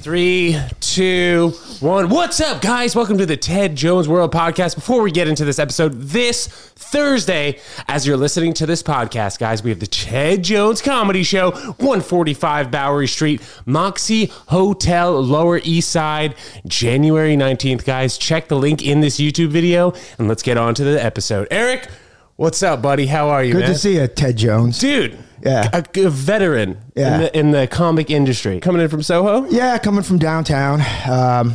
Three, two, one. What's up, guys? Welcome to the Ted Jones World Podcast. Before we get into this episode, this Thursday, as you're listening to this podcast, guys, we have the Ted Jones Comedy Show, 145 Bowery Street, Moxy Hotel, Lower East Side, January 19th, guys. Check the link in this YouTube video and let's get on to the episode. Eric, what's up, buddy? How are you, Good man? to see you, Ted Jones. Dude, Yeah. a, a veteran Yeah. in, the, in the comic industry. Coming in from Soho? Yeah, coming from downtown. Um,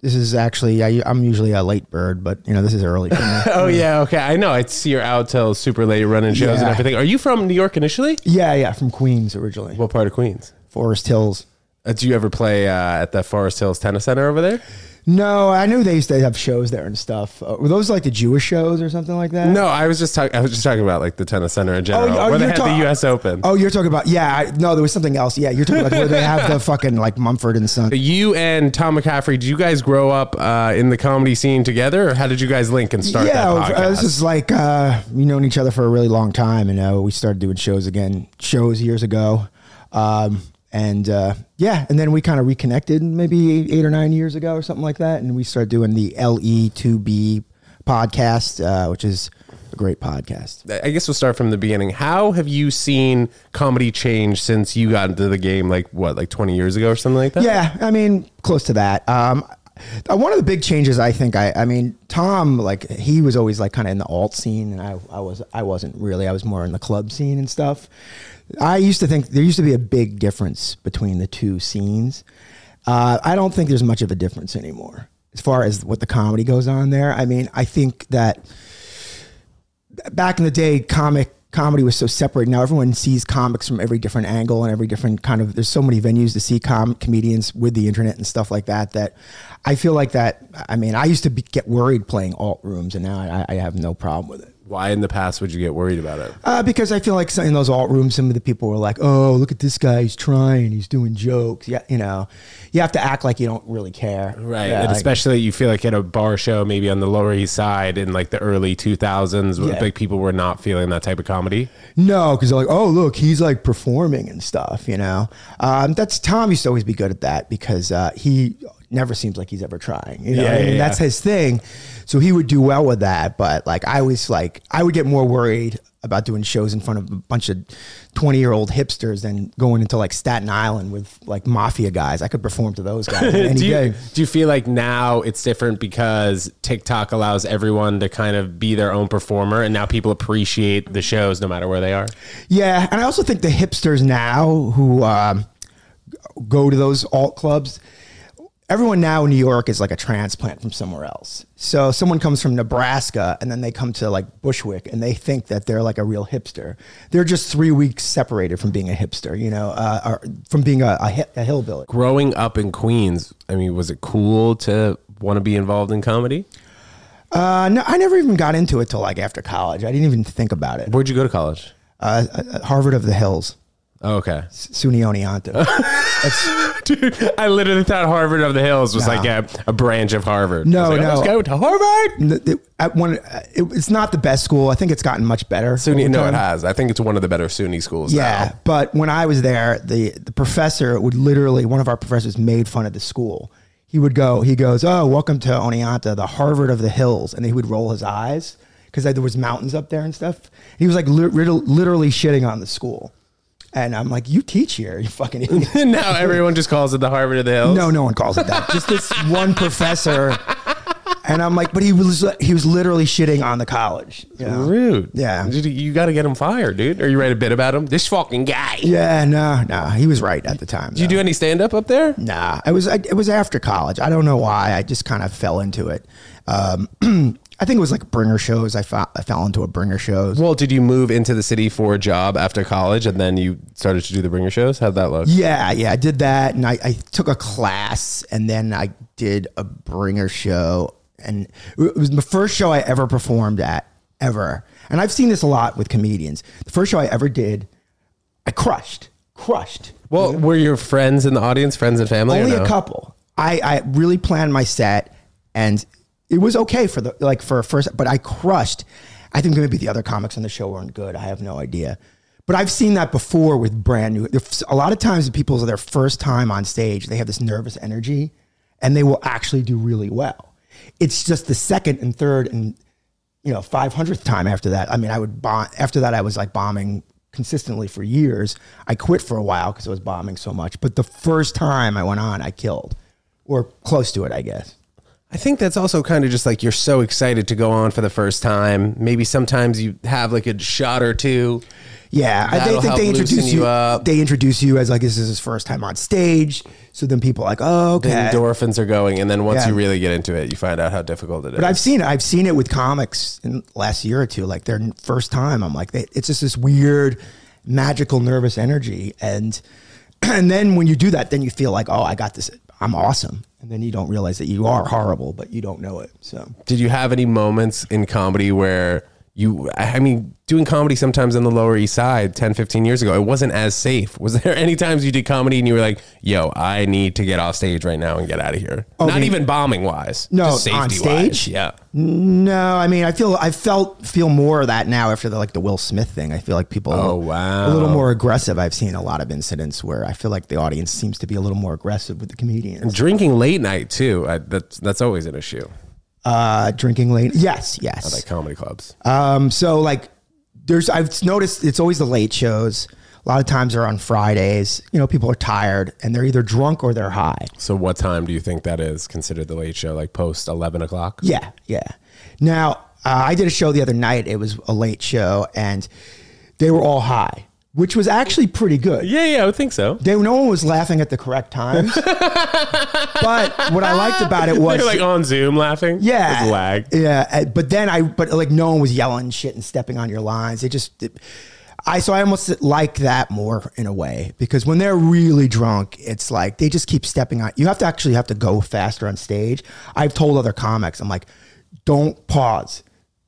this is actually I, I'm usually a late bird, but you know this is early for me. Oh yeah, okay. I know. I see you're out till super late running shows and Yeah. everything. Are you from New York initially? yeah, yeah, from Queens originally. What part of Queens? Forest Hills. Uh, do you ever play uh, at the Forest Hills Tennis Center over there? No, I knew they used to have shows there and stuff. Uh, were those like the Jewish shows or something like that? No, I was just talking. I was just talking about like the tennis center in general, oh, where they had talk- the U.S. Open. Oh, you're talking about yeah. I, no, there was something else. Yeah, you're talking about where they have the fucking like Mumford and Son. You and Tom McCaffrey, did you guys grow up uh, in the comedy scene together, or how did you guys link and start yeah, that podcast? uh, this is like uh, we known each other for a really long time, and uh, we started doing shows again, shows years ago, um, and uh, yeah, and then we kind of reconnected maybe eight or nine years ago or something like that, and we started doing the LE2B podcast, uh, which is a great podcast. I guess we'll start from the beginning. How have you seen comedy change since you got into the game? Like what, like twenty years ago or something like that? Yeah, I mean, close to that. Um, uh, one of the big changes, I think, I, I mean, Tom, like he was always like kind of in the alt scene, and I, I was, I wasn't really. I was more in the club scene and stuff. I used to think there used to be a big difference between the two scenes. Uh, I don't think there's much of a difference anymore as far as what the comedy goes on there. I mean, I think that back in the day, comic comedy was so separate. Now everyone sees comics from every different angle and every different kind of. There's so many venues to see com- comedians with the internet and stuff like that. That I feel like that. I mean, I used to be, get worried playing alt rooms, and now I, I have no problem with it. Why in the past would you get worried about it? Uh, because I feel like in those alt rooms, some of the people were like, "Oh, look at this guy! He's trying. He's doing jokes." Yeah, you know, you have to act like you don't really care, Right. Yeah, and like- especially you feel like at a bar show, maybe on the Lower East Side in like the early 2000s, where Yeah. big people were not feeling that type of comedy. No, because they're like, oh, look, he's like performing and stuff, you know. Um, that's Tom used to always be good at that because uh, he never seems like he's ever trying. You know, Yeah, I yeah, mean, yeah. that's his thing. So he would do well with that. But like, I always like, I would get more worried about doing shows in front of a bunch of 20 year old hipsters than going into like Staten Island with like mafia guys. I could perform to those guys any do, you, day. do you feel like now it's different because TikTok allows everyone to kind of be their own performer and now people appreciate the shows no matter where they are? Yeah, and I also think the hipsters now who um, go to those alt clubs, everyone now in New York is like a transplant from somewhere else. So someone comes from Nebraska and then they come to like Bushwick and they think that they're like a real hipster. They're just three weeks separated from being a hipster, you know, uh, or from being a, a, a hillbilly. Growing up in Queens, I mean, was it cool to want to be involved in comedy? Uh, no, I never even got into it till like after college. I didn't even think about it. Where'd you go to college? Uh, uh, Harvard of the Hills, Oh, okay. SUNY Oneonta. Dude, I literally thought Harvard of the Hills was like a, a branch of Harvard. No, I was like, oh, no. Let's go to Harvard. N- it, at one, it, it's not the best school. I think it's gotten much better. SUNY, over no, time. it has. I think it's one of the better SUNY schools. Yeah, now. but when I was there, the the professor would literally one of our professors made fun of the school. He would go, he goes, "Oh, welcome to Oneonta, the Harvard of the hills," and he would roll his eyes because there was mountains up there and stuff. He was like li- lit- literally shitting on the school, and I'm like, "You teach here, you fucking idiot." now everyone just calls it the Harvard of the Hills. no, no one calls it that. Just this one professor. And I'm like, but he was he was literally shitting on the college. you know? Rude. Yeah. Dude, You got to get him fired, dude. Are you write a bit about him? This fucking guy. Yeah, no, no, he was right at the time. Did you do any stand up up there? Nah, it was I, it was after college. I don't know why. I just kind of fell into it. Um, I think it was like bringer shows. I, fell I fell into a bringer shows. Well, did you move into the city for a job after college and then you started to do the bringer shows? How'd that look? Yeah, yeah, I did that, and I, I took a class, and then I did a bringer show, and it was the first show I ever performed at ever. And I've seen this a lot with comedians. The first show I ever did, I crushed, crushed. Well, were your friends in the audience, friends and family? or Only no? a couple. I, I really planned my set and it was okay for the like for a first but I crushed. I think maybe the other comics on the show weren't good. I have no idea. But I've seen that before with brand new. A lot of times, people their first time on stage, they have this nervous energy, and they will actually do really well. It's just the second and third and you know 500th time after that. I mean, I would bomb. After that, I was like bombing consistently for years. I quit for a while because I was bombing so much. But the first time I went on, I killed, or close to it, I guess. I think that's also kind of just like you're so excited to go on for the first time. Maybe sometimes you have like a shot or two. Yeah, I think they introduce you. you. They introduce you as like this is his first time on stage. So then people are like, oh, okay. The endorphins are going, and then once Yeah. you really get into it, you find out how difficult it is. But I've seen it. I've seen it with comics in the last year or two. Like their first time, I'm like, they, it's just this weird, magical, nervous energy, and and then when you do that, then you feel like, oh, I got this. I'm awesome, and then you don't realize that you are horrible, but you don't know it. So Did you have any moments in comedy where you, I mean, doing comedy sometimes on the Lower East Side 10, 15 years ago, it wasn't as safe. Was there any times you did comedy and you were like, yo, I need to get off stage right now and get out of here? Not even bombing wise. No, just on safety wise. stage? Yeah. no, I mean, I feel I felt feel more of that now after the like the Will Smith thing. I feel like people, oh, are Oh, wow. a little more aggressive. I've seen a lot of incidents where I feel like the audience seems to be a little more aggressive with the comedians. Drinking late night too. I, that's, that's always an issue Uh, drinking late, yes, yes. like comedy clubs. Um, so like there's I've noticed it's always the late shows. A lot of times they're on Fridays. You know, people are tired and they're either drunk or they're high. So what time do you think that is considered the late show? Like post 11 o'clock? Yeah, yeah. Now uh, I did a show the other night. It was a late show and they were all high, which was actually pretty good. Yeah, yeah, I would think so. They, no one was laughing at the correct times. but what I liked about it was They're like on Zoom laughing. Yeah, With lag. Yeah, uh, but then I, but like no one was yelling shit and stepping on your lines. They just, it- I so I almost like that more in a way because when they're really drunk, it's like they just keep stepping on. You have to actually have to go faster on stage. I've told other comics, I'm like, don't pause,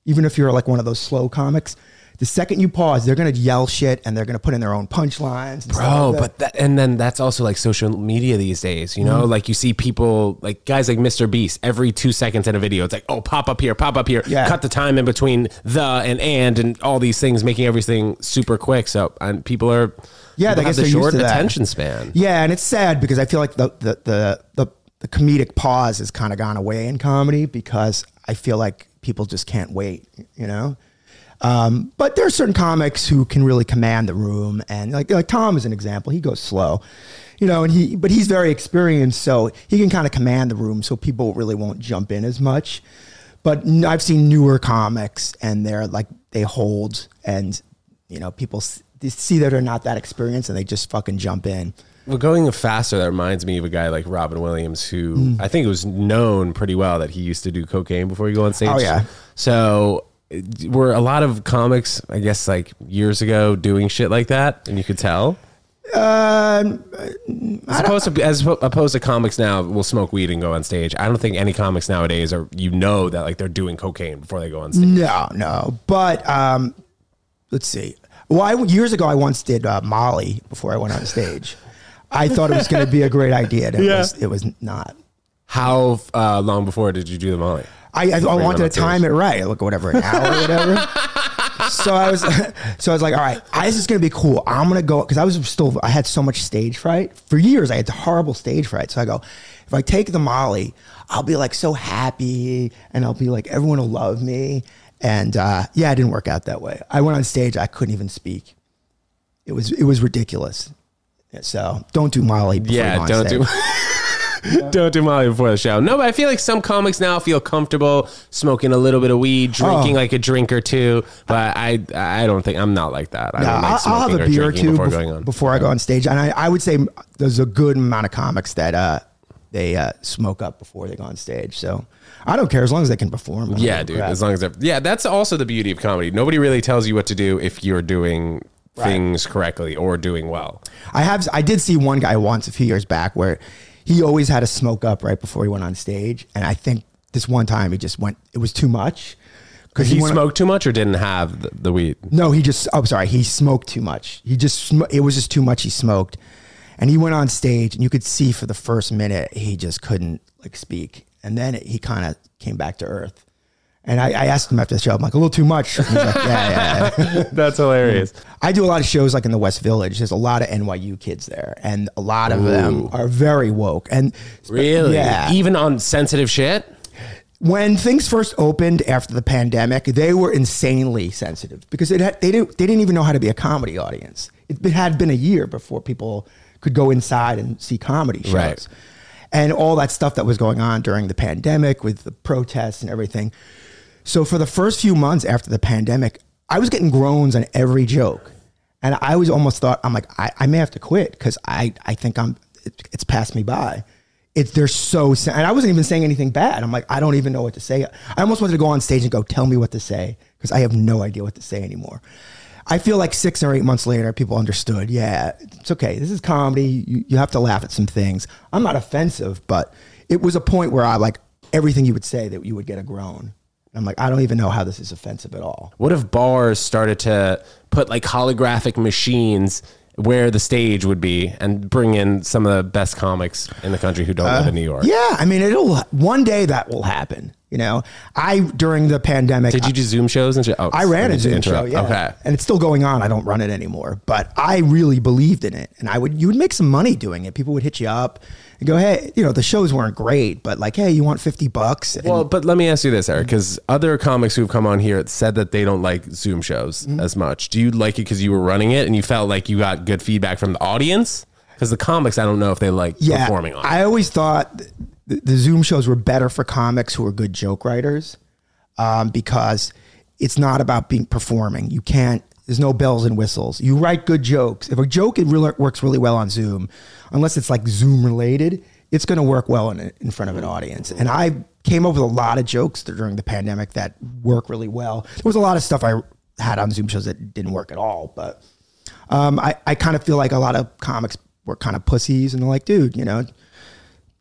even if you're like one of those slow comics. The second you pause, they're gonna yell shit and they're gonna put in their own punchlines. Bro, like that. but that, and then that's also like social media these days, you know? Mm-hmm. Like you see people, like guys like Mr. Beast, every two seconds in a video, it's like, oh, pop up here, pop up here, Yeah. cut the time in between the and and and all these things, making everything super quick. So and people are, Yeah, people I guess have the short attention span. Yeah, and it's sad because I feel like the the the the, the comedic pause has kind of gone away in comedy because I feel like people just can't wait, you know. Um, but there are certain comics who can really command the room, and like like Tom is an example. He goes slow, you know, and he but he's very experienced, so he can kind of command the room, so people really won't jump in as much. But I've seen newer comics, and they're like they hold, and you know, people they see that they're not that experienced, and they just fucking jump in. Well, going faster, that reminds me of a guy like Robin Williams, who Mm. I think it was known pretty well that he used to do cocaine before he go on stage. Oh, yeah. So were a lot of comics, I guess, like years ago, doing shit like that, and you could tell. Um, As opposed to as opposed to comics now will smoke weed and go on stage. I don't think any comics nowadays are you know that like they're doing cocaine before they go on stage. no, no. But um, let's see. Well, I, years ago, I once did uh, Molly before I went on stage. I thought it was going to be a great idea. And it, Yeah. was, it was not. How uh, long before did you do the Molly? I, I, I wanted to time it right. Like whatever, an hour or whatever. so I was, so I was like, all right, I, this is going to be cool. I'm going to go because I was still, I had so much stage fright for years. I had horrible stage fright. So I go, if I take the Molly, I'll be like so happy, and I'll be like, everyone will love me. And uh, yeah, it didn't work out that way. I went on stage, I couldn't even speak. It was, it was ridiculous. So don't do Molly. Before you go Yeah, on don't stage. do don't do Molly before the show. No, but I feel like some comics now feel comfortable smoking a little bit of weed, drinking Oh. like a drink or two. But I I don't think I'm not like that. I No, don't like I'll, I'll smoking have a beer or drinking two before bef- going on. before I go on stage, and I, I would say there's a good amount of comics that uh, they uh, smoke up before they go on stage. So I don't care as long as they can perform. I don't Yeah, give a dude. crap. As long as they're yeah, that's also the beauty of comedy. Nobody really tells you what to do if you're doing things correctly or doing well. I have I did see one guy once a few years back where he always had to smoke up right before he went on stage, and I think this one time he just went. It was too much because He went, smoked too much or didn't have the, the weed. No, he just. Oh, sorry. He smoked too much. He just. Sm- it was just too much. He smoked, and he went on stage, and you could see for the first minute he just couldn't like speak, and then he kind of came back to earth, And I, I asked him after the show, I'm like, a little too much. He's like, yeah, yeah, yeah. That's hilarious. I do a lot of shows like in the West Village. There's a lot of NYU kids there, and a lot of them are very woke. And Really? yeah, Even on sensitive shit? when things first opened after the pandemic, they were insanely sensitive because it had, they didn't they didn't even know how to be a comedy audience. It had been a year before people could go inside and see comedy shows, Right. and all that stuff that was going on during the pandemic with the protests and everything. So for the first few months after the pandemic, I was getting groans on every joke, and I was almost thought I'm like I, I may have to quit because I I think I'm it, it's passed me by. It's they're so and I wasn't even saying anything bad. I'm like I don't even know what to say. I almost wanted to go on stage and go tell me what to say because I have no idea what to say anymore. I feel like six or eight months later, people understood. Yeah, it's okay. This is comedy. You, you have to laugh at some things. I'm not offensive, but it was a point where I like everything you would say that you would get a groan. I'm like, I don't even know how this is offensive at all. What if bars started to put like holographic machines where the stage would be and bring in some of the best comics in the country who don't live in New York? Uh, yeah, I mean, it'll one day that will happen. You know, I during the pandemic, Did you do Zoom shows and shit? Oh, I ran a Zoom show, yeah, Okay. and it's still going on. I don't run it anymore, but I really believed in it, and I would you would make some money doing it. People would hit you up and go, "Hey, you know, the shows weren't great, but like, hey, you want fifty bucks?" And Well, but let me ask you this, Eric, because other comics who've come on here said that they don't like Zoom shows Mm-hmm. as much. Do you like it because you were running it and you felt like you got good feedback from the audience? Because the comics, I don't know if they like yeah, performing on. I always thought th- the, the Zoom shows were better for comics who are good joke writers, um, because it's not about being performing. You can't. There's no bells and whistles. You write good jokes. If a joke it really works really well on Zoom, unless it's like Zoom related, it's going to work well in in front of an audience. And I came up with a lot of jokes during the pandemic that work really well. There was a lot of stuff I had on Zoom shows that didn't work at all, but um, I, I kind of feel like a lot of comics were kind of pussies and they're like, dude, you know,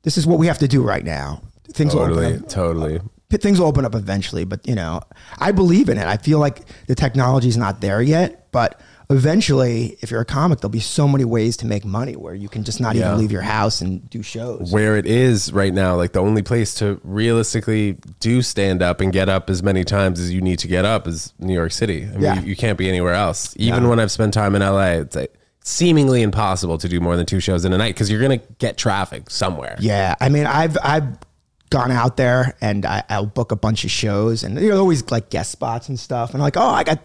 this is what we have to do right now. Things will totally, open up. totally. Things will open up eventually, but you know, I believe in it. I feel like the technology's not there yet, but eventually, if you're a comic, there'll be so many ways to make money where you can just not Yeah. even leave your house and do shows. Where it is right now, like the only place to realistically do stand up and get up as many times as you need to get up is New York City. I mean, Yeah. you, you can't be anywhere else. Even Yeah. when I've spent time in LA, it's like seemingly impossible to do more than two shows in a night because you're going to get traffic somewhere. Yeah, I mean, I've I've gone out there and I, I'll book a bunch of shows, and you know, always like guest spots and stuff. And like, oh, I got,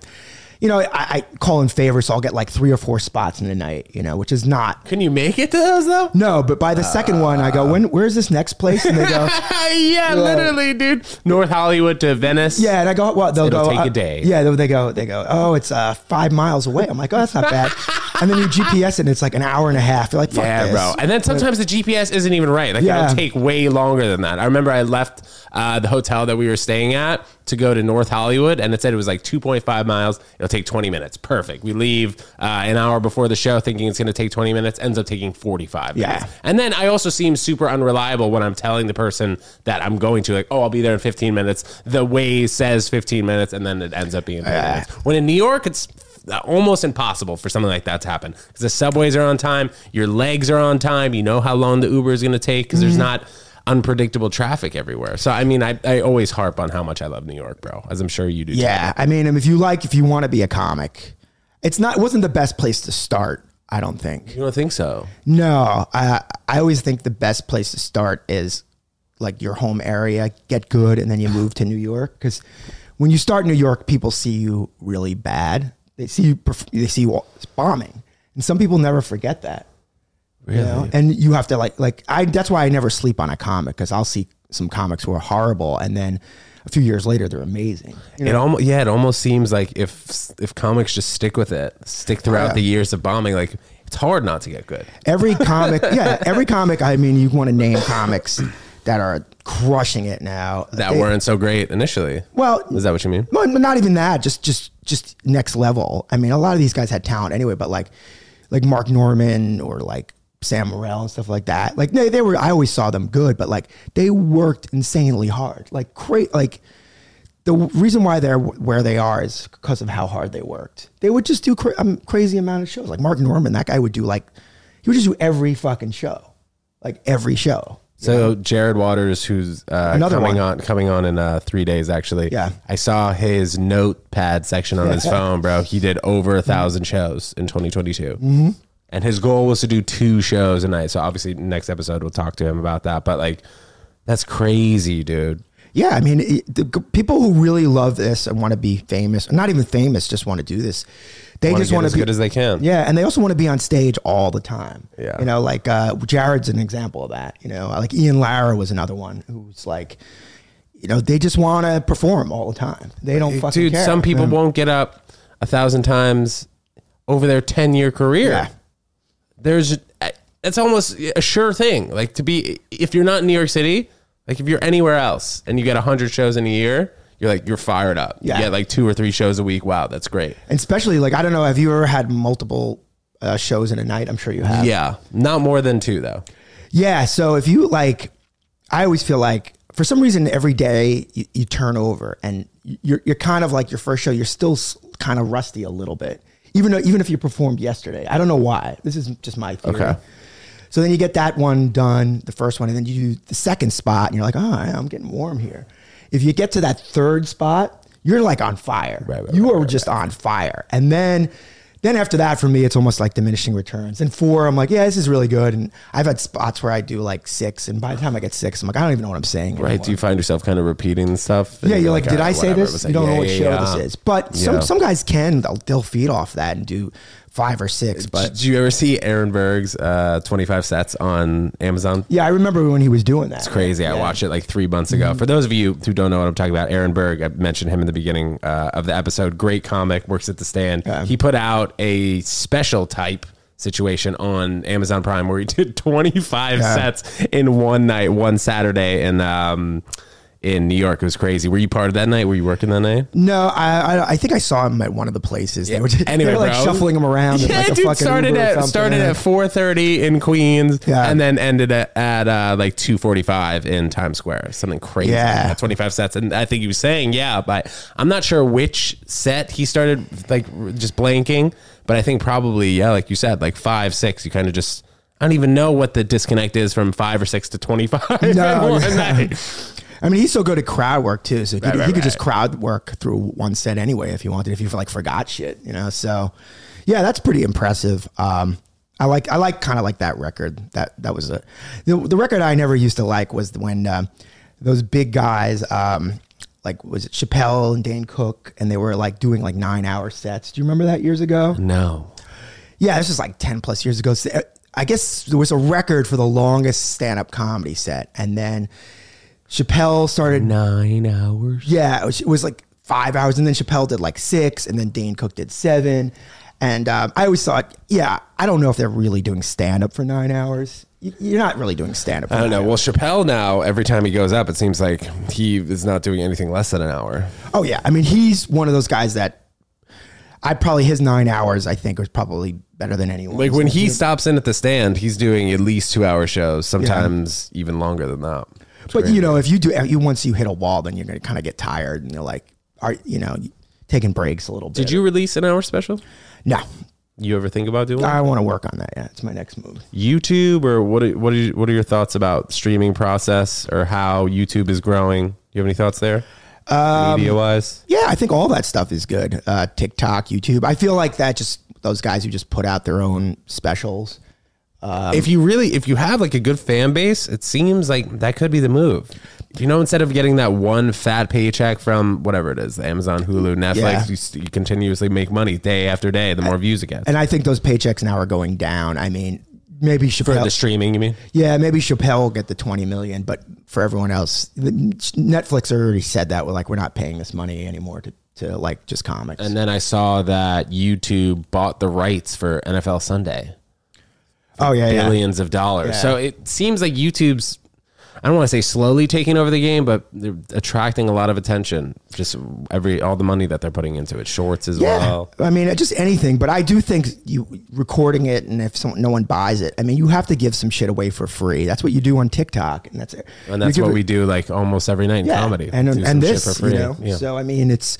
you know, I, I call in favors, so I'll get like three or four spots in the night, you know, which is not. Can you make it to those though? No, but by the second one, I go, when? Where's this next place? And they go, yeah, literally, dude. North Hollywood to Venice. yeah, and I go, well, they'll It'll go, take a uh, day. Yeah, they, they go, they go, oh, it's uh, five miles away. I'm like, oh, that's not bad. and then you GPS it, and it's like an hour and a half. You're like, fuck Yeah, this. bro. And then sometimes the GPS isn't even right. Like Yeah. it'll take way longer than that. I remember I left uh, the hotel that we were staying at to go to North Hollywood, and it said it was like 2.5 miles. It'll take 20 minutes. Perfect. We leave uh, an hour before the show, thinking it's going to take 20 minutes. Ends up taking 45 Yeah. minutes. And then I also seem super unreliable when I'm telling the person that I'm going to, like, oh, I'll be there in 15 minutes. The way says 15 minutes, and then it ends up being 30 minutes. When in New York, it's almost impossible for something like that to happen because the subways are on time, your legs are on time, you know how long the Uber is going to take because Mm-hmm. there's not unpredictable traffic everywhere. So I mean, I, I always harp on how much I love New York, bro, as I'm sure you do. too. Yeah, I mean, if you like, if you want to be a comic, it's not. It wasn't the best place to start. I don't think. you don't think so? No, I I always think the best place to start is like your home area, get good, and then you move to New York. Because when you start in New York, people see you really bad. They see you. They see you bombing, and some people never forget that. Really? You know? And you have to like like I. That's why I never sleep on a comic because I'll see some comics who are horrible, and then a few years later they're amazing. You know? It almost yeah, it almost seems like if if comics just stick with it, stick throughout yeah. the years of bombing, like it's hard not to get good. Every comic, yeah, every comic. I mean, you want to name comics that are crushing it now. That They- weren't so great initially. well. Is that what you mean? Well, not even that. Just, just, just next level. I mean, a lot of these guys had talent anyway, but like, like Mark Normand or like Sam Morrell and stuff like that. Like they, they were. I always saw them good, but like they worked insanely hard. Like great. Like the reason why they're where they are is because of how hard they worked. They would just do cra- um, crazy amount of shows. Like Mark Normand, that guy would do like he would just do every fucking show, like every show. So Jared Waters, who's uh, Another coming one. on, coming on in uh, three days, actually. Yeah. I saw his notepad section on his phone, bro. He did over a thousand shows in 2022, mm-hmm. And his goal was to do two shows a night. So obviously, next episode we'll talk to him about that. But like, that's crazy, dude. Yeah, I mean, it, the g- people who really love this and want to be famous, not even famous, just want to do this. They Wanna just get want as to be as good as they can. Yeah, and they also want to be on stage all the time. Yeah. you know, like uh, Jared's an example of that. You know, like Ian Lara was another one who's like, you know, they just want to perform all the time. They don't fucking dude. care. Some people won't get up a thousand times over their 10 year career. Yeah. There's, it's almost a sure thing. Like to be, if you're not in New York City, like if you're anywhere else and you get 100 shows in a year, you're like, you're fired up. Yeah. You get like two or three shows a week. Wow, that's great. And especially like I don't know, have you ever had multiple uh, shows in a night? I'm sure you have. Yeah. Not more than two, though. Yeah. So if you like, I always feel like for some reason every day you, you turn over and you're you're kind of like your first show. You're still kind of rusty a little bit, even though even if you performed yesterday. I don't know why. This is just my theory. Okay. So then you get that one done, the first one, and then you do the second spot, and you're like, oh, I'm getting warm here. If you get to that third spot, you're like on fire. Right, right, you right, are just on fire. And then, then after that, for me, it's almost like diminishing returns. And four, I'm like, yeah, this is really good. And I've had spots where I do like six, and by the time I get six, I'm like, I don't even know what I'm saying. Right. anymore. Do you find yourself kind of repeating stuff? Yeah, you're like, did "Ah, I say this? You don't know what yeah, show yeah." this is. But some some guys can. They'll, they'll feed off that and do five or six. But Did you ever see Aaron Berg's uh, 25 sets on Amazon? yeah, I remember when he was doing that. It's crazy. I Yeah. watched it like three months ago. For those of you who don't know what I'm talking about, Aaron Berg, I mentioned him in the beginning uh, of the episode. Great comic, works at the stand. Yeah. He put out a special type situation on Amazon Prime where he did 25 Yeah. sets in one night, one Saturday and um, in New York. It was crazy. Were you part of that night? Were you working that night? No, I, I I think I saw him at one of the places. They were, just, Anyway, they were like bro. shuffling him around. Yeah, like a dude. Started at started at four thirty in Queens, Yeah. and then ended at, at uh, like two forty five in Times Square. Something crazy. Yeah. twenty five sets, and I think he was saying yeah, but I'm not sure which set he started like just blanking. But I think probably yeah, like you said, like five six. You kind of just I don't even know what the disconnect is from five or six to twenty five. No, yeah. I mean, he's so good at crowd work too. So he, could, right, he could right. just crowd work through one set anyway if he wanted. If you like forgot shit, you know. So yeah, that's pretty impressive. Um, I like I like kind of like that record. That that was a the, the record I never used to like was when um, those big guys. Um, like was it Chappelle and Dane Cook, and they were like doing like nine hour sets. Do you remember that years ago? No. Yeah, this is like 10 plus years ago. Uh, I guess there was a record for the longest stand up comedy set. And then Chappelle started, Nine hours. yeah, it was, it was like five hours. And then Chappelle did like six. And then Dane Cook did seven. And um, I always thought, yeah, I don't know if they're really doing stand up for nine hours. You- You're not really doing stand up. I don't know. Well, Chappelle now, every time he goes up, it seems like he is not doing anything less than an hour. Oh, yeah. I mean, he's one of those guys that I probably, his nine hours, I think, was probably better than anyone. Like when he stops in at the stand, he's doing at least two hour shows, sometimes even longer than that. But you know, if you do, you once you hit a wall, then you're gonna kind of get tired, and you're like, are you know, taking breaks a little bit. Did you release an hour special? No, You ever think about doing? I want to work on that. Yeah, it's my next move. YouTube or what? Are, what are you, what are your thoughts about streaming process or how YouTube is growing? Do you have any thoughts there, Um, media wise? Yeah, I think all that stuff is good. Uh, TikTok, YouTube. I feel like that just those guys who just put out their own specials. Um, if you really, if you have like a good fan base, it seems like that could be the move. You know, instead of getting that one fat paycheck from whatever it is, Amazon, Hulu, Netflix, Yeah. you, you continuously make money day after day. The more views it gets. And I think those paychecks now are going down. I mean, maybe For Chappelle. the streaming, you mean? yeah, maybe Chappelle will get the twenty million, but for everyone else, the, Netflix already said that. We're like, we're not paying this money anymore to, to like just comics. And then I saw that YouTube bought the rights for NFL Sunday, oh yeah, yeah. billions of dollars. Yeah. So it seems like YouTube's, I don't want to say slowly taking over the game, but they're attracting a lot of attention. Just every all the money that they're putting into it, shorts as Yeah, well. I mean, just anything. But I do think you recording it, and if someone, no one buys it, I mean, you have to give some shit away for free. That's what you do on TikTok, and that's it. And that's what it- we do like almost every night in yeah, comedy. and Do and this, for free. you know. Yeah. So I mean, it's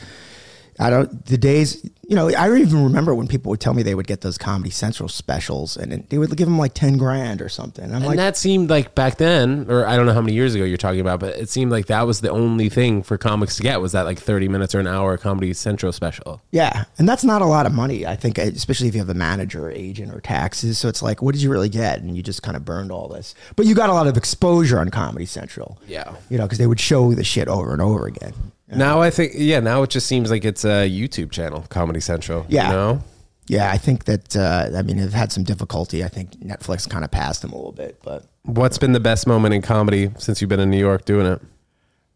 I don't the days. You know, I even remember when people would tell me they would get those Comedy Central specials, and it- they would give them like ten grand or something. I'm And like, that seemed like back then, or I don't know how many years ago you're talking about, but it seemed like that was the only thing for comics to get was that like 30 minutes or an hour Comedy Central special. yeah, and that's not a lot of money. I think, eh, especially if you have a manager, or agent, or taxes. So it's like, what did you really get? And you just kind of burned all this, but you got a lot of exposure on Comedy Central. Yeah. you know, because they would show the shit over and over again. Now I think, yeah, now it just seems like it's a YouTube channel, Comedy Central. Yeah. You know? Yeah, I think that. Uh, I mean, they've had some difficulty. I think Netflix kind of passed them a little bit, but What's been the best moment in comedy since you've been in New York doing it?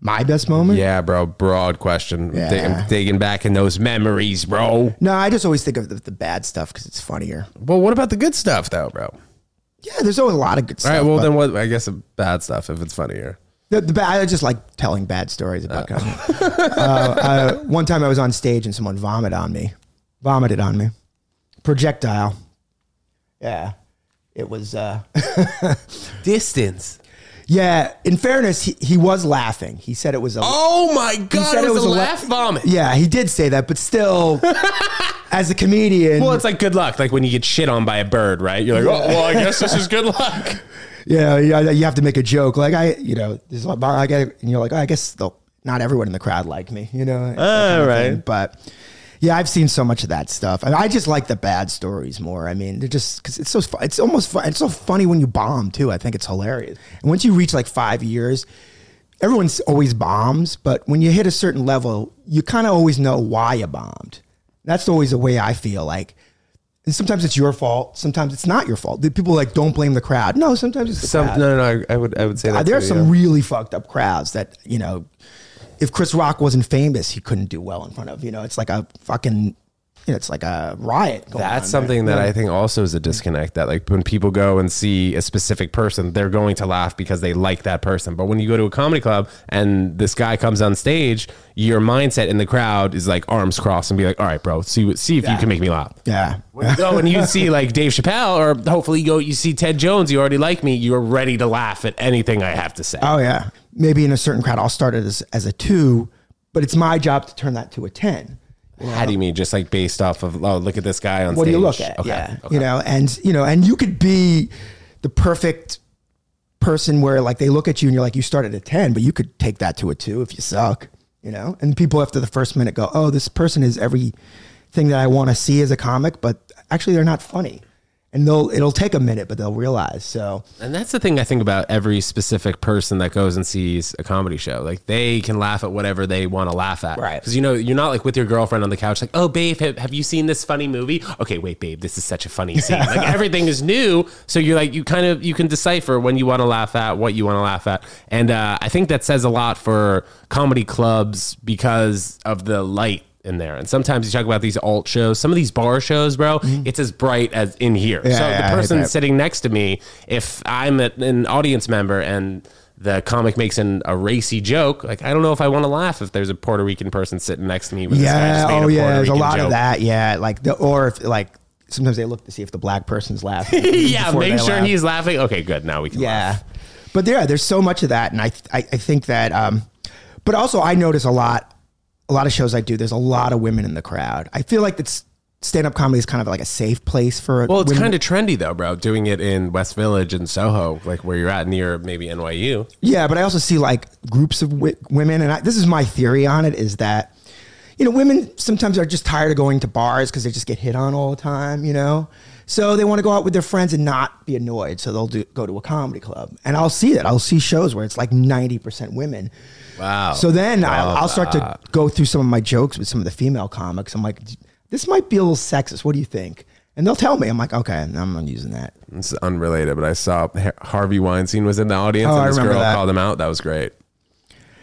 my best moment. Yeah, bro. Broad question. Yeah. Dig- I'm digging back in those memories, bro. No, I just always think of the, the bad stuff because it's funnier. Well, what about the good stuff, though, bro? Yeah, there's always a lot of good stuff. right. Well, but then what? I guess the bad stuff if it's funnier. The, the bad, I just like telling bad stories about comedy. uh, uh, one time I was on stage and someone vomited on me, vomited on me, projectile. Yeah, it was. Uh, Distance. yeah, in fairness, he, he was laughing. He said it was a. Oh my god! He said it was, a la- laugh vomit. Yeah, he did say that, but still, as a comedian, Well, it's like good luck. Like when you get shit on by a bird, right? You're like, oh, well, I guess this is good luck. Yeah, yeah, you have to make a joke. Like I, you know, this is what I get, and you're like, oh, I guess not everyone in the crowd liked me, you know. of right. But yeah, I've seen so much of that stuff. I, I just like the bad stories more. I mean, they're just because it's so fu- it's almost fun. It's so funny when you bomb too. I think it's hilarious. And once you reach like five years, everyone's always bombs, but when you hit a certain level, you kind of always know why you bombed. That's always the way I feel like. And sometimes it's your fault. Sometimes it's not your fault. The People like don't blame the crowd. No, sometimes it's the Some crowd. no, no, no. I, I would, I would say Uh, that. there's too, some yeah. really fucked up crowds that you know. If Chris Rock wasn't famous, he couldn't do well in front of. You know, it's like a fucking you know, it's like a riot. That's on, something that yeah. I think also is a disconnect that like when people go and see a specific person, they're going to laugh because they like that person. But when you go to a comedy club and this guy comes on stage, your mindset in the crowd is like arms crossed and be like, all right, bro, see see if yeah. you can make me laugh. Yeah. When you go and you see like Dave Chappelle or hopefully you go, you see Ted Jones, you already like me, you're ready to laugh at anything I have to say. Oh yeah. Maybe in a certain crowd, I'll start it as, as a two, but it's my job to turn that to a 10 yeah. heading me just like based off of oh look at this guy on what stage. do you look at okay. yeah okay. you know and you know and you could be the perfect person where like they look at you and you're like you started at 10 but you could take that to a 2 if you suck you know and people after the first minute go oh this person is everything that i want to see as a comic but actually they're not funny and they'll it'll take a minute but they'll realize so And that's the thing I think about every specific person that goes and sees a comedy show. Like they can laugh at whatever they want to laugh at. Right. Because you know, you're not like with your girlfriend on the couch, like, oh, babe, have, have you seen this funny movie? Okay, wait, babe, this is such a funny scene. like everything is new. So you're like, you kind of, you can decipher when you want to laugh at, what you want to laugh at. And uh, I think that says a lot for comedy clubs because of the light in there. And sometimes you talk about these alt shows, some of these bar shows, bro, it's as bright as in here. Mm-hmm. Yeah, so yeah, the person sitting next to me, if I'm an audience member and the comic makes an, a racy joke, like I don't know if I want to laugh if there's a Puerto Rican person sitting next to me. With yeah oh a yeah Puerto there's a lot joke. of that yeah like the or if like sometimes they look to see if the black person's laughing yeah, make sure laugh. he's laughing. Okay, good. Now we can Yeah, laugh. but yeah, there's so much of that, and I, I I think that. Um, but also I notice a lot, a lot of shows I do. There's a lot of women in the crowd. I feel like that's stand up comedy is kind of like a safe place for. Well, it's women. kind of trendy though, bro. Doing it in West Village and Soho, like where you're at near maybe NYU. Yeah, but I also see like groups of wi- women, and I, this is my theory on it: is that you know women sometimes are just tired of going to bars because they just get hit on all the time, you know. So they want to go out with their friends and not be annoyed. So they'll do, go to a comedy club, and I'll see that. I'll see shows where it's like ninety percent women. Wow. So then I'll, I'll start to go through some of my jokes with some of the female comics. I'm like, this might be a little sexist. What do you think? And they'll tell me. I'm like, okay, I'm not using that. It's unrelated, but I saw Harvey Weinstein was in the audience Oh, I and this girl that. called him out. That was great.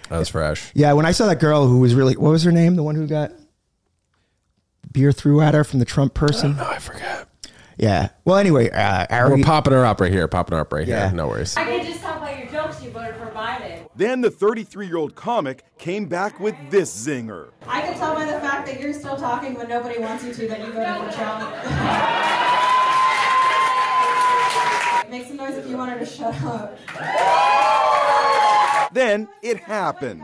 That was fresh. Yeah, when I saw that girl who was really, what was her name? The one who got beer threw at her from the Trump person. Oh, I forgot. Yeah. Well, anyway, uh, We're popping her up right here. Popping her up right Yeah. here. No worries. I could just tell by your jokes you voted for Biden. Then the 33 year old comic came back with this zinger. I can tell by the fact that you're still talking when nobody wants you to that you voted for Trump. Make some noise if you wanted to shut up. Then it happened.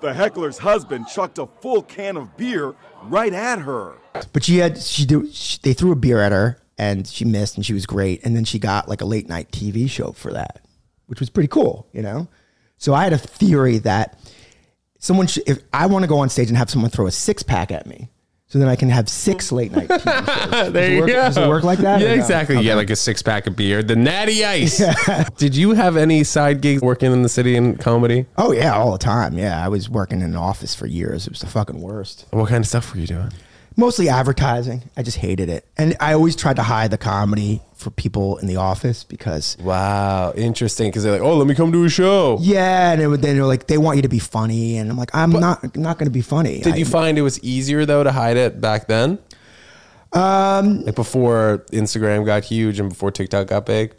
The heckler's husband chucked a full can of beer right at her. But she had she do she, they threw a beer at her and she missed and she was great and then she got like a late night TV show for that, which was pretty cool, you know. So I had a theory that someone should, if I want to go on stage and have someone throw a six pack at me, so then I can have six late night TV shows. Does There it you work, go. Does it work like that? Yeah, no? exactly. Okay. Yeah, like a six pack of beer, the Natty Ice. Did you have any side gigs working in the city in comedy? Oh yeah, all the time. Yeah, I was working in an office for years. It was the fucking worst. What kind of stuff were you doing? Mostly advertising. I just hated it, and I always tried to hide the comedy for people in the office because Wow, interesting. Because they're like, "Oh, let me come to a show." yeah, and it would, then they're like they want you to be funny, and I'm like I'm not not going to be funny. Did I- you find it was easier though to hide it back then? Um, like before Instagram got huge and before TikTok got big,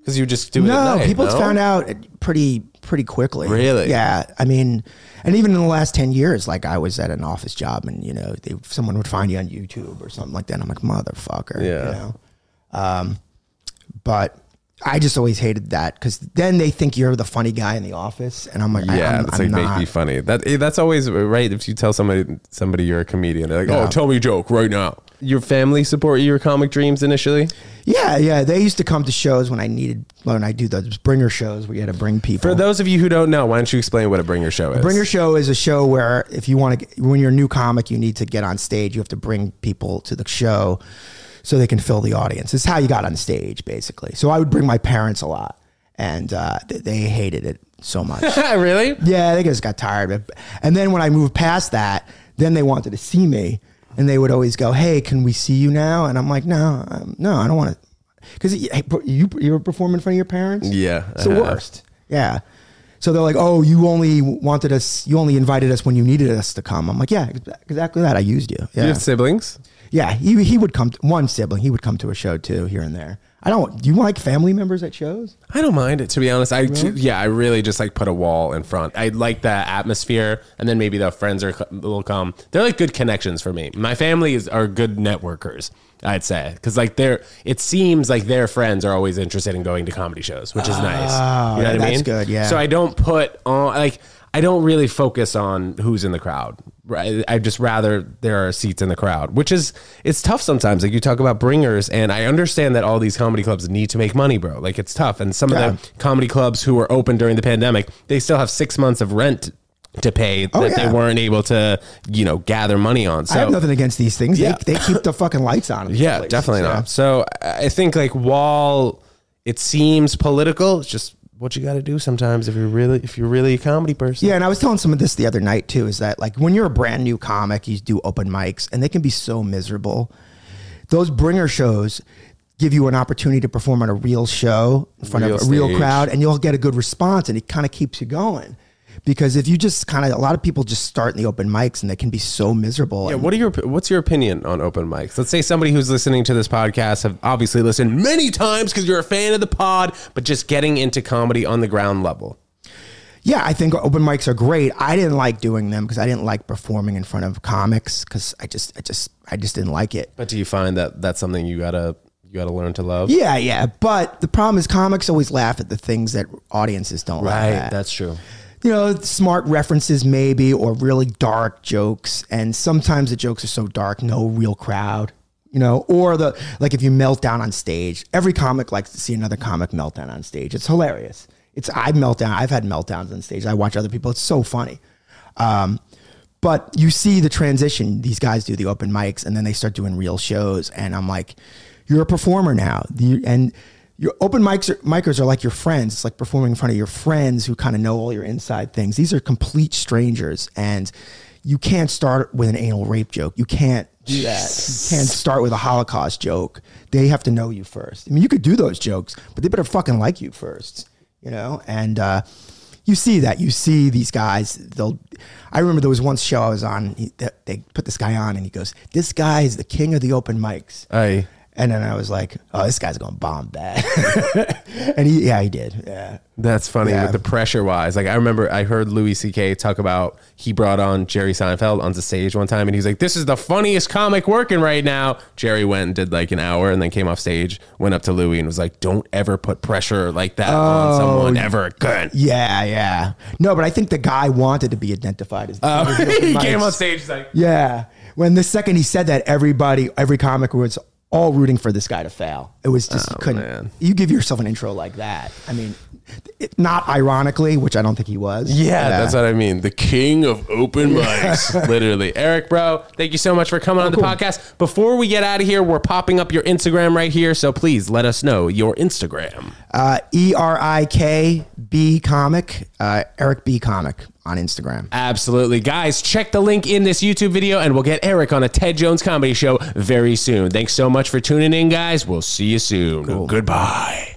because you just do it. No, night, people no? found out pretty pretty quickly. Really? Yeah. I mean, and even in the last ten years, like I was at an office job, and you know, they, someone would find you on YouTube or something like that. I'm like, motherfucker. Yeah. You know. Um, but I just always hated that because then they think you're the funny guy in the office, and I'm like, Yeah, I'm like make me funny. That eh, that's always right. If you tell somebody somebody you're a comedian, they're like, Yeah. "Oh, tell me a joke right now." Your family support your comic dreams initially. Yeah, yeah. They used to come to shows when I needed when I do those bringer shows where you had to bring people. For those of you who don't know, why don't you explain what a bringer show is? Bringer Show is a show where if you want to, when you're a new comic, you need to get on stage. You have to bring people to the show so they can fill the audience. It's how you got on stage, basically. So I would bring my parents a lot, and uh, th- they hated it so much. really? yeah, they just got tired of it. And then when I moved past that, then they wanted to see me, and they would always go, "Hey, can we see you now?" And I'm like, "No, um, no, I don't want to." Because you you were performing in front of your parents. Yeah, it's the worst. Yeah. So they're like, "Oh, you only wanted us. You only invited us when you needed us to come." I'm like, "Yeah, exactly that. I used you." Yeah, you have siblings? Yeah. He he would come. To, one sibling. He would come to a show too, here and there. I don't. Do you like family members at shows? I don't mind it to be honest. I yeah, I really just like put a wall in front. I like the atmosphere, and then maybe the friends are will come. They're like good connections for me. My family is are good networkers. I'd say because like they're it seems like their friends are always interested in going to comedy shows, which is nice. Ah, you know what I that's mean? good, yeah. So I don't put on like I don't really focus on who's in the crowd. I just rather there are seats in the crowd, which is it's tough sometimes. Like you talk about bringers, and I understand that all these comedy clubs need to make money, bro. Like it's tough. And some Yeah. of the comedy clubs who were open during the pandemic, they still have six months of rent to pay oh, that Oh, yeah. they weren't able to, you know, gather money on. So I have nothing against these things. Yeah. They, they keep the fucking lights on. yeah, places, definitely yeah. not. So I think like while it seems political, it's just what you got to do sometimes if you're really if you're really a comedy person. Yeah, and I was telling some of this the other night too. Is that like when you're a brand new comic, you do open mics, and they can be so miserable. Those bringer shows give you an opportunity to perform on a real show in front Real of a real stage. crowd, and you'll get a good response, and it kind of keeps you going. Because if you just kind of, a lot of people just start in the open mics, and they can be so miserable. Yeah, what are your what's your opinion on open mics? Let's say somebody who's listening to this podcast have obviously listened many times because you're a fan of the pod, but just getting into comedy on the ground level. Yeah, I think open mics are great. I didn't like doing them because I didn't like performing in front of comics because I just, I just, I just didn't like it. But do you find that that's something you gotta you gotta learn to love? Yeah, yeah. But the problem is comics always laugh at the things that audiences don't laugh at. that's true. You know, smart references maybe or really dark jokes. And sometimes the jokes are so dark, no real crowd. You know, or the like if you melt down on stage, every comic likes to see another comic meltdown on stage. It's hilarious. It's I melt down. I've had meltdowns on stage. I watch other people. It's so funny. Um, but you see the transition. These guys do the open mics and then they start doing real shows. And I'm like, you're a performer now. And your open mics are, micers are like your friends. It's like performing in front of your friends who kind of know all your inside things. These are complete strangers. And you can't start with an anal rape joke. You can't do that. You can't start with a Holocaust joke. They have to know you first. I mean, you could do those jokes, but they better fucking like you first, you know? And, uh, you see that you see these guys they'll i remember there was one show i was on he, they put this guy on and he goes this guy is the king of the open mics I And then I was like, "Oh, this guy's gonna bomb bad," and he, yeah, he did. Yeah, That's funny Yeah. with the pressure wise. Like I remember I heard Louis C.K. talk about he brought on Jerry Seinfeld onto stage one time and he's like, This is the funniest comic working right now. Jerry went and did like an hour and then came off stage, went up to Louis and was like, Don't ever put pressure like that on someone ever again. yeah, yeah. No, but I think the guy wanted to be identified as. The Uh, king of the he came on stage he's like Yeah. When the second he said that, everybody, every comic was all rooting for this guy to fail. It was just you couldn't. Oh, man. You give yourself an intro like that. I mean, it, not ironically, which I don't think he was. Yeah, that's what I mean. The king of open mics. Literally. Eric, bro, thank you so much for coming on the podcast. Before we get out of here, we're popping up your Instagram right here. So please let us know your Instagram. Uh, e R I K B comic, uh, Eric B comic on Instagram. Absolutely. Guys, check the link in this YouTube video and we'll get Eric on a Ted Jones comedy show very soon. Thanks so much for tuning in, guys. We'll see you soon. Goodbye.